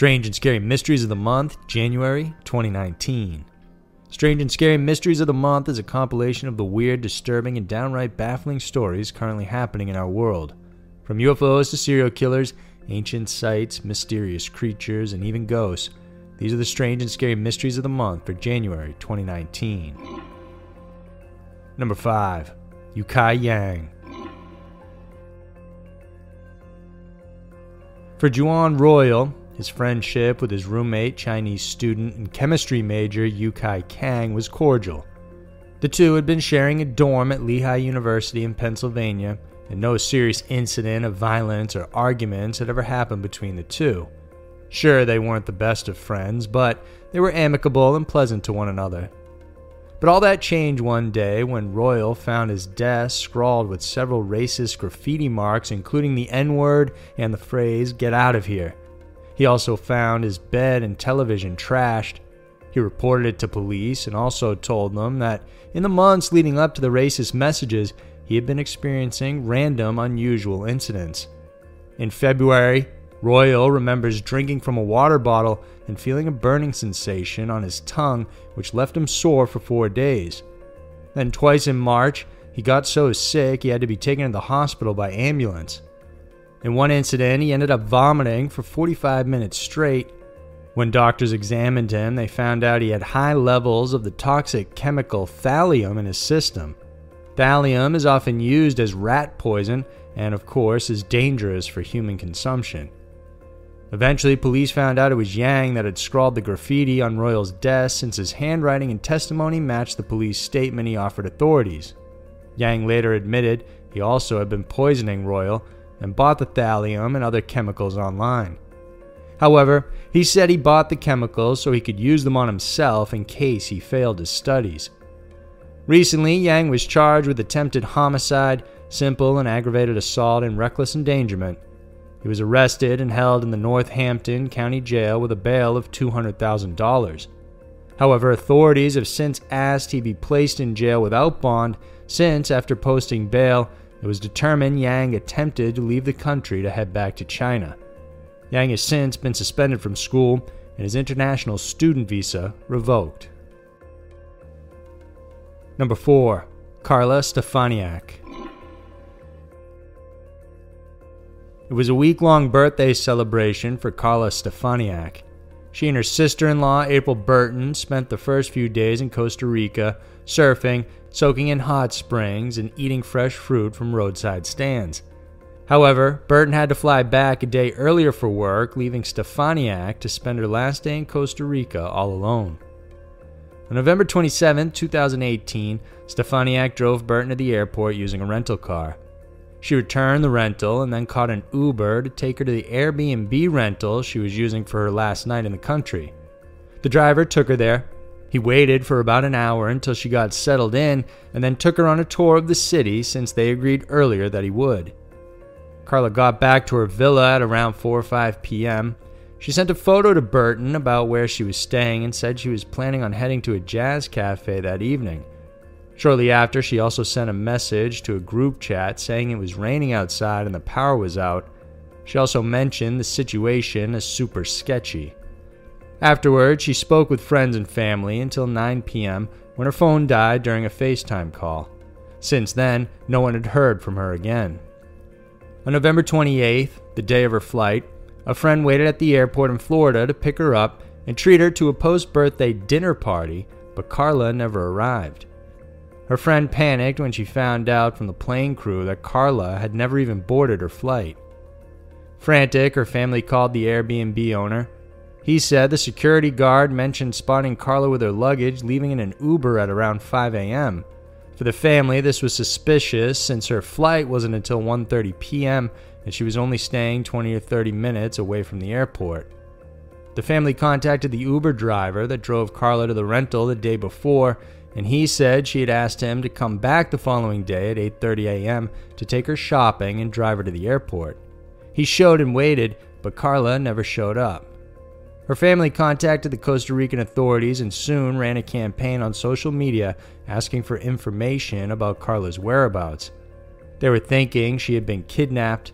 Strange and Scary Mysteries of the Month, January 2019. Strange and Scary Mysteries of the Month is a compilation of the weird, disturbing, and downright baffling stories currently happening in our world. From UFOs to serial killers, ancient sites, mysterious creatures, and even ghosts, these are the strange and scary mysteries of the month for January 2019. Number 5. Yukai Yang. For Juwan Royal, his friendship with his roommate, Chinese student and chemistry major Yukai Yang was cordial. The two had been sharing a dorm at Lehigh University in Pennsylvania, and no serious incident of violence or arguments had ever happened between the two. Sure, they weren't the best of friends, but they were amicable and pleasant to one another. But all that changed one day when Royal found his desk scrawled with several racist graffiti marks, including the N word and the phrase, Get out of here. He also found his bed and television trashed. He reported it to police and also told them that in the months leading up to the racist messages, he had been experiencing random, unusual incidents. In February, Royal remembers drinking from a water bottle and feeling a burning sensation on his tongue, which left him sore for four days. Then, twice in March, he got so sick he had to be taken to the hospital by ambulance. In one incident, he ended up vomiting for 45 minutes straight. When doctors examined him, they found out he had high levels of the toxic chemical thallium in his system. Thallium is often used as rat poison and, of course, is dangerous for human consumption. Eventually, police found out it was Yang that had scrawled the graffiti on Royal's desk since his handwriting and testimony matched the police statement he offered authorities. Yang later admitted he also had been poisoning Royal and bought the thallium and other chemicals online. However, he said he bought the chemicals so he could use them on himself in case he failed his studies. Recently, Yang was charged with attempted homicide, simple and aggravated assault, and reckless endangerment. He was arrested and held in the Northampton County Jail with a bail of $200,000. However, authorities have since asked he be placed in jail without bond, since, after posting bail, it was determined Yang attempted to leave the country to head back to China. Yang has since been suspended from school and his international student visa revoked. Number 4. Carla Stefaniak. It was a week long birthday celebration for Carla Stefaniak. She and her sister in law, April Burton, spent the first few days in Costa Rica surfing, soaking in hot springs, and eating fresh fruit from roadside stands. However, Burton had to fly back a day earlier for work, leaving Stefaniak to spend her last day in Costa Rica all alone. On November 27, 2018, Stefaniak drove Burton to the airport using a rental car. She returned the rental and then caught an Uber to take her to the Airbnb rental she was using for her last night in the country. The driver took her there. He waited for about an hour until she got settled in and then took her on a tour of the city since they agreed earlier that he would. Carla got back to her villa at around 4 or 5 p.m. She sent a photo to Burton about where she was staying and said she was planning on heading to a jazz cafe that evening. Shortly after, she also sent a message to a group chat saying it was raining outside and the power was out. She also mentioned the situation as super sketchy. Afterward, she spoke with friends and family until 9 p.m. when her phone died during a FaceTime call. Since then, no one had heard from her again. On November 28th, the day of her flight, a friend waited at the airport in Florida to pick her up and treat her to a post birthday dinner party, but Carla never arrived. Her friend panicked when she found out from the plane crew that Carla had never even boarded her flight. Frantic, her family called the Airbnb owner. He said the security guard mentioned spotting Carla with her luggage leaving in an Uber at around 5 a.m. For the family, this was suspicious since her flight wasn't until 1:30 p.m. and she was only staying 20 or 30 minutes away from the airport. The family contacted the Uber driver that drove Carla to the rental the day before and he said she had asked him to come back the following day at 8:30 a.m. to take her shopping and drive her to the airport. He showed and waited, but Carla never showed up. Her family contacted the Costa Rican authorities and soon ran a campaign on social media asking for information about Carla's whereabouts. They were thinking she had been kidnapped.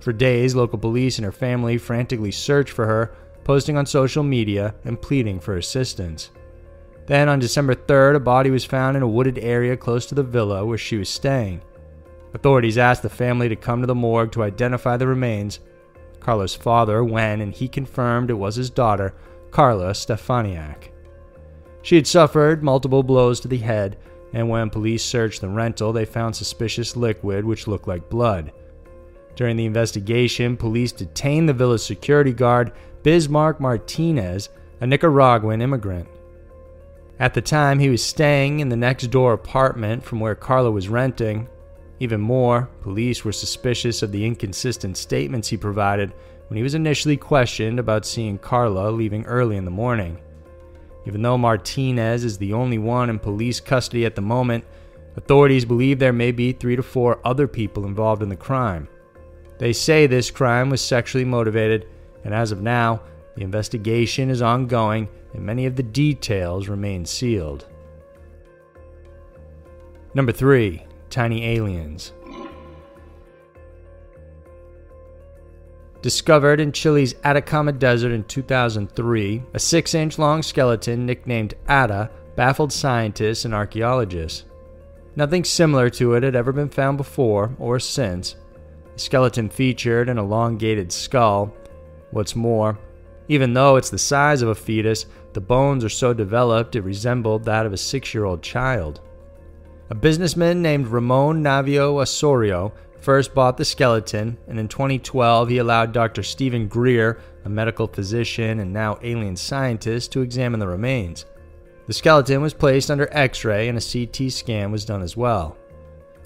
For days, local police and her family frantically searched for her, posting on social media and pleading for assistance. Then, on December 3rd, a body was found in a wooded area close to the villa where she was staying. Authorities asked the family to come to the morgue to identify the remains. Carla's father went and he confirmed it was his daughter, Carla Stefaniak. She had suffered multiple blows to the head, and when police searched the rental, they found suspicious liquid which looked like blood. During the investigation, police detained the villa's security guard, Bismarck Martinez, a Nicaraguan immigrant. At the time, he was staying in the next door apartment from where Carla was renting. Even more, police were suspicious of the inconsistent statements he provided when he was initially questioned about seeing Carla leaving early in the morning. Even though Martinez is the only one in police custody at the moment, authorities believe there may be three to four other people involved in the crime. They say this crime was sexually motivated, and as of now, the investigation is ongoing and many of the details remain sealed. Number 3 Tiny Aliens. Discovered in Chile's Atacama Desert in 2003, a 6 inch long skeleton nicknamed Ata baffled scientists and archaeologists. Nothing similar to it had ever been found before or since. The skeleton featured an elongated skull. What's more, even though it's the size of a fetus, the bones are so developed it resembled that of a six year old child. A businessman named Ramon Navia Osorio first bought the skeleton, and in 2012 he allowed Dr. Stephen Greer, a medical physician and now alien scientist, to examine the remains. The skeleton was placed under x ray and a CT scan was done as well.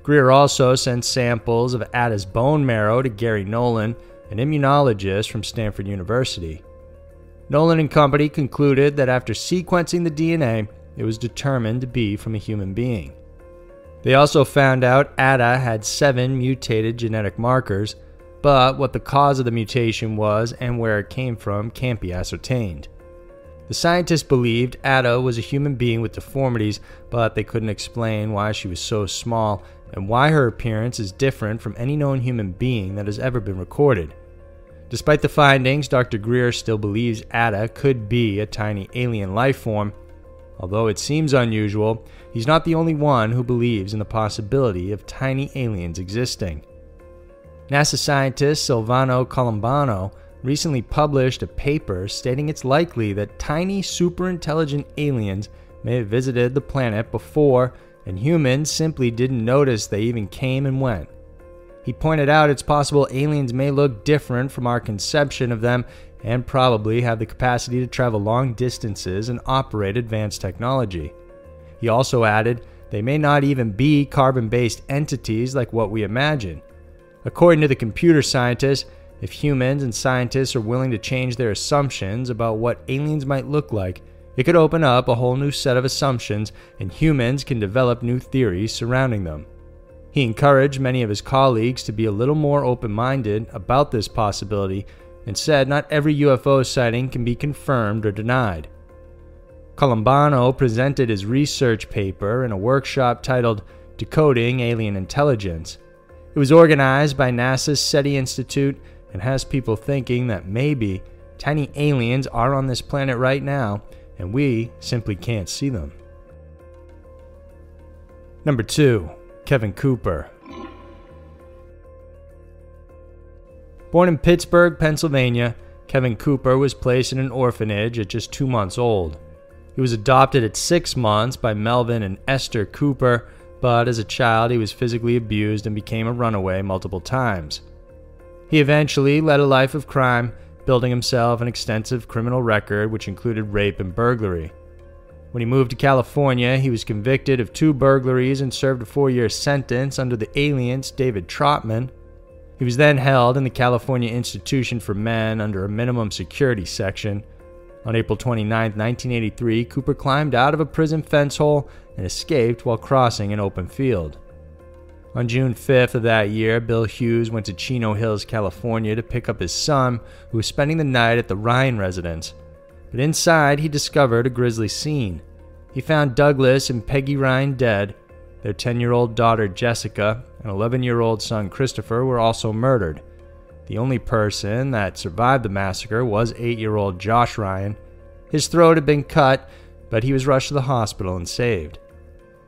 Greer also sent samples of Ata's bone marrow to Gary Nolan, an immunologist from Stanford University. Nolan and company concluded that after sequencing the DNA, it was determined to be from a human being. They also found out Ata had seven mutated genetic markers, but what the cause of the mutation was and where it came from can't be ascertained. The scientists believed Ata was a human being with deformities, but they couldn't explain why she was so small and why her appearance is different from any known human being that has ever been recorded. Despite the findings, Dr. Greer still believes Ata could be a tiny alien life form Although it seems unusual, he's not the only one who believes in the possibility of tiny aliens existing. NASA scientist Silvano Colombano recently published a paper stating it's likely that tiny superintelligent aliens may have visited the planet before and humans simply didn't notice they even came and went. He pointed out it's possible aliens may look different from our conception of them and probably have the capacity to travel long distances and operate advanced technology. He also added, they may not even be carbon based entities like what we imagine. According to the computer scientist, if humans and scientists are willing to change their assumptions about what aliens might look like, it could open up a whole new set of assumptions, and humans can develop new theories surrounding them. He encouraged many of his colleagues to be a little more open minded about this possibility and said not every UFO sighting can be confirmed or denied. Colombano presented his research paper in a workshop titled Decoding Alien Intelligence. It was organized by NASA's SETI Institute and has people thinking that maybe tiny aliens are on this planet right now and we simply can't see them. Number 2. Kevin Cooper. Born in Pittsburgh, Pennsylvania, Kevin Cooper was placed in an orphanage at just two months old. He was adopted at six months by Melvin and Esther Cooper, but as a child he was physically abused and became a runaway multiple times. He eventually led a life of crime, building himself an extensive criminal record which included rape and burglary. When he moved to California, he was convicted of two burglaries and served a four year sentence under the alias David Trotman. He was then held in the California Institution for Men under a minimum security section. On April 29, 1983, Cooper climbed out of a prison fence hole and escaped while crossing an open field. On June 5th of that year, Bill Hughes went to Chino Hills, California to pick up his son, who was spending the night at the Ryan residence. But inside, he discovered a grisly scene. He found Douglas and Peggy Ryan dead, their 10 year old daughter Jessica and 11 year old son Christopher were also murdered. The only person that survived the massacre was eight year old Josh Ryan. His throat had been cut, but he was rushed to the hospital and saved.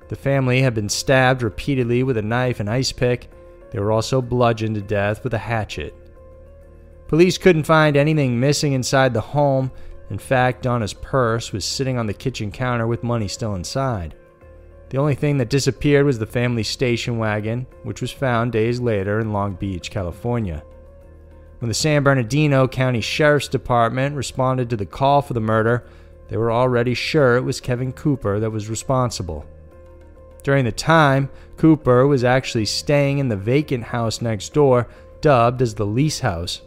The family had been stabbed repeatedly with a knife and ice pick. They were also bludgeoned to death with a hatchet. Police couldn't find anything missing inside the home. In fact, Donna's purse was sitting on the kitchen counter with money still inside. The only thing that disappeared was the family station wagon, which was found days later in Long Beach, California. When the San Bernardino County Sheriff's Department responded to the call for the murder, they were already sure it was Kevin Cooper that was responsible. During the time, Cooper was actually staying in the vacant house next door, dubbed as the lease house.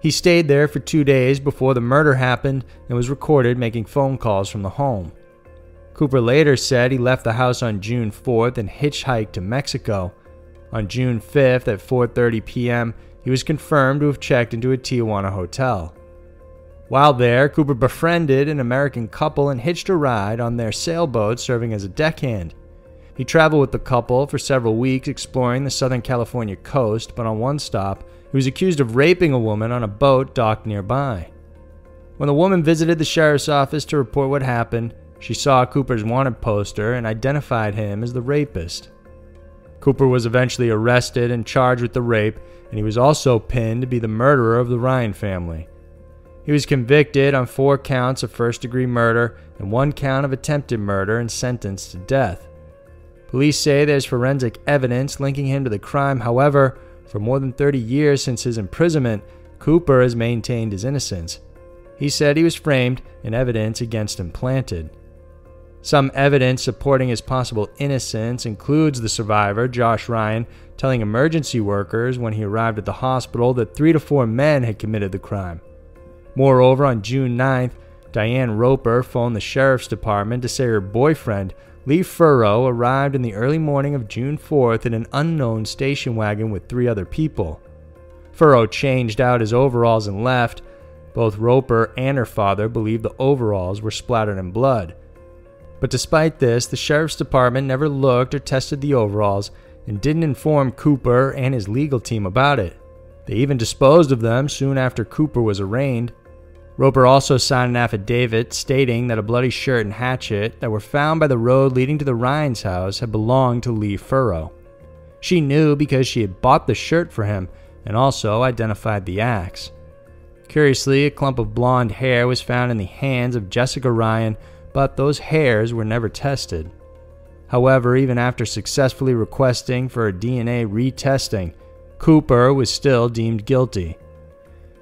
He stayed there for two days before the murder happened and was recorded making phone calls from the home. Cooper later said he left the house on June 4th and hitchhiked to Mexico. On June 5th at 4:30 p.m., he was confirmed to have checked into a Tijuana hotel. While there, Cooper befriended an American couple and hitched a ride on their sailboat serving as a deckhand. He traveled with the couple for several weeks exploring the Southern California coast, but on one stop, he was accused of raping a woman on a boat docked nearby. When the woman visited the sheriff's office to report what happened, she saw Cooper's wanted poster and identified him as the rapist. Cooper was eventually arrested and charged with the rape, and he was also pinned to be the murderer of the Ryan family. He was convicted on four counts of first degree murder and one count of attempted murder and sentenced to death. Police say there's forensic evidence linking him to the crime. However, for more than 30 years since his imprisonment, Cooper has maintained his innocence. He said he was framed and evidence against him planted. Some evidence supporting his possible innocence includes the survivor, Josh Ryan, telling emergency workers when he arrived at the hospital that three to four men had committed the crime. Moreover, on June 9th, Diane Roper phoned the sheriff's department to say her boyfriend, Lee Furrow, arrived in the early morning of June 4th in an unknown station wagon with three other people. Furrow changed out his overalls and left. Both Roper and her father believed the overalls were splattered in blood. But despite this, the sheriff's department never looked or tested the overalls and didn't inform Cooper and his legal team about it. They even disposed of them soon after Cooper was arraigned. Roper also signed an affidavit stating that a bloody shirt and hatchet that were found by the road leading to the Ryan's house had belonged to Lee Furrow. She knew because she had bought the shirt for him and also identified the axe. Curiously, a clump of blonde hair was found in the hands of Jessica Ryan but those hairs were never tested. However, even after successfully requesting for a DNA retesting, Cooper was still deemed guilty.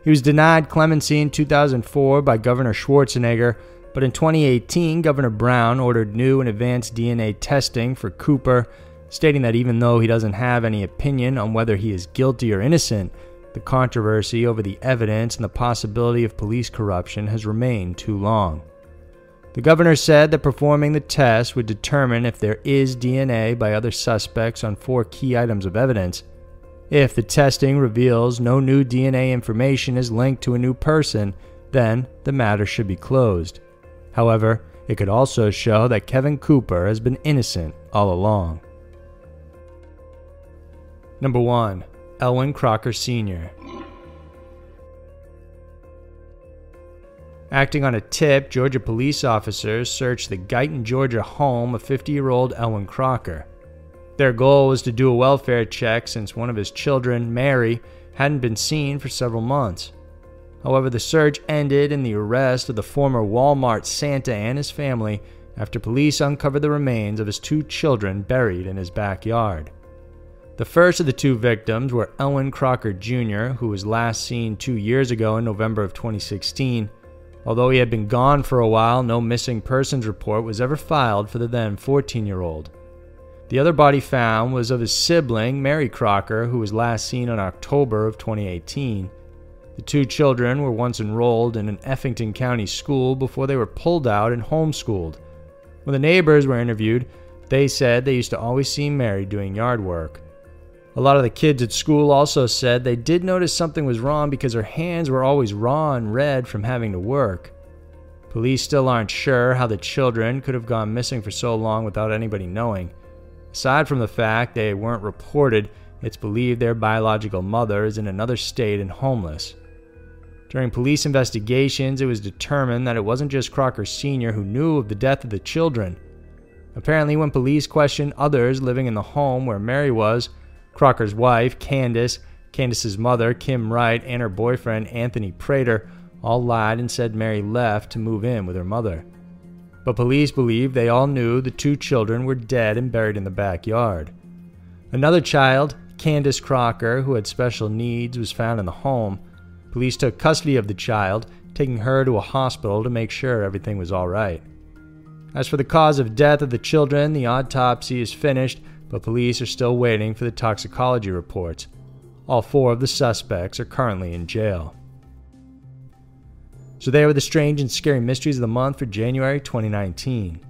He was denied clemency in 2004 by Governor Schwarzenegger, but in 2018, Governor Brown ordered new and advanced DNA testing for Cooper, stating that even though he doesn't have any opinion on whether he is guilty or innocent, the controversy over the evidence and the possibility of police corruption has remained too long. The governor said that performing the test would determine if there is DNA by other suspects on four key items of evidence. If the testing reveals no new DNA information is linked to a new person, then the matter should be closed. However, it could also show that Kevin Cooper has been innocent all along. Number 1. Elwin Crocker Sr. Acting on a tip, Georgia police officers searched the Guyton, Georgia home of 50 year old Elwin Crocker. Their goal was to do a welfare check since one of his children, Mary, hadn't been seen for several months. However, the search ended in the arrest of the former Walmart Santa and his family after police uncovered the remains of his two children buried in his backyard. The first of the two victims were Elwin Crocker Jr., who was last seen two years ago in November of 2016, Although he had been gone for a while, no missing persons report was ever filed for the then 14 year old. The other body found was of his sibling, Mary Crocker, who was last seen in October of 2018. The two children were once enrolled in an Effingham County school before they were pulled out and homeschooled. When the neighbors were interviewed, they said they used to always see Mary doing yard work. A lot of the kids at school also said they did notice something was wrong because her hands were always raw and red from having to work. Police still aren't sure how the children could have gone missing for so long without anybody knowing. Aside from the fact they weren't reported, It's believed their biological mother is in another state and homeless. During police investigations, it was determined that it wasn't just Crocker Sr. who knew of the death of the children. Apparently, when police questioned others living in the home where Mary was, Crocker's wife, Candace, Candace's mother, Kim Wright, and her boyfriend, Anthony Prater, all lied and said Mary left to move in with her mother. But police believe they all knew the two children were dead and buried in the backyard. Another child, Candace Crocker, who had special needs, was found in the home. Police took custody of the child, taking her to a hospital to make sure everything was all right. As for the cause of death of the children, the autopsy is finished, but police are still waiting for the toxicology reports. All four of the suspects are currently in jail. So, there were the strange and scary mysteries of the month for January 2019.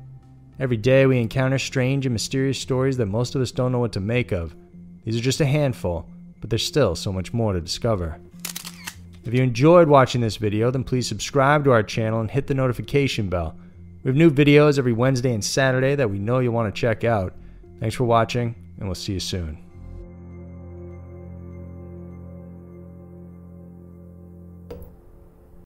Every day we encounter strange and mysterious stories that most of us don't know what to make of. These are just a handful, but there's still so much more to discover. If you enjoyed watching this video, then please subscribe to our channel and hit the notification bell. We have new videos every Wednesday and Saturday that we know you'll want to check out. Thanks for watching, and we'll see you soon.